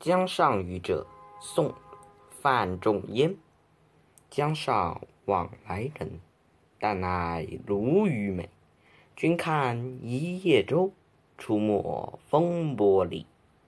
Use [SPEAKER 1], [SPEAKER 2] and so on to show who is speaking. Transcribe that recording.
[SPEAKER 1] 江上渔者宋范仲淹江上往来人但爱鲈鱼美。君看一叶舟出没风波里。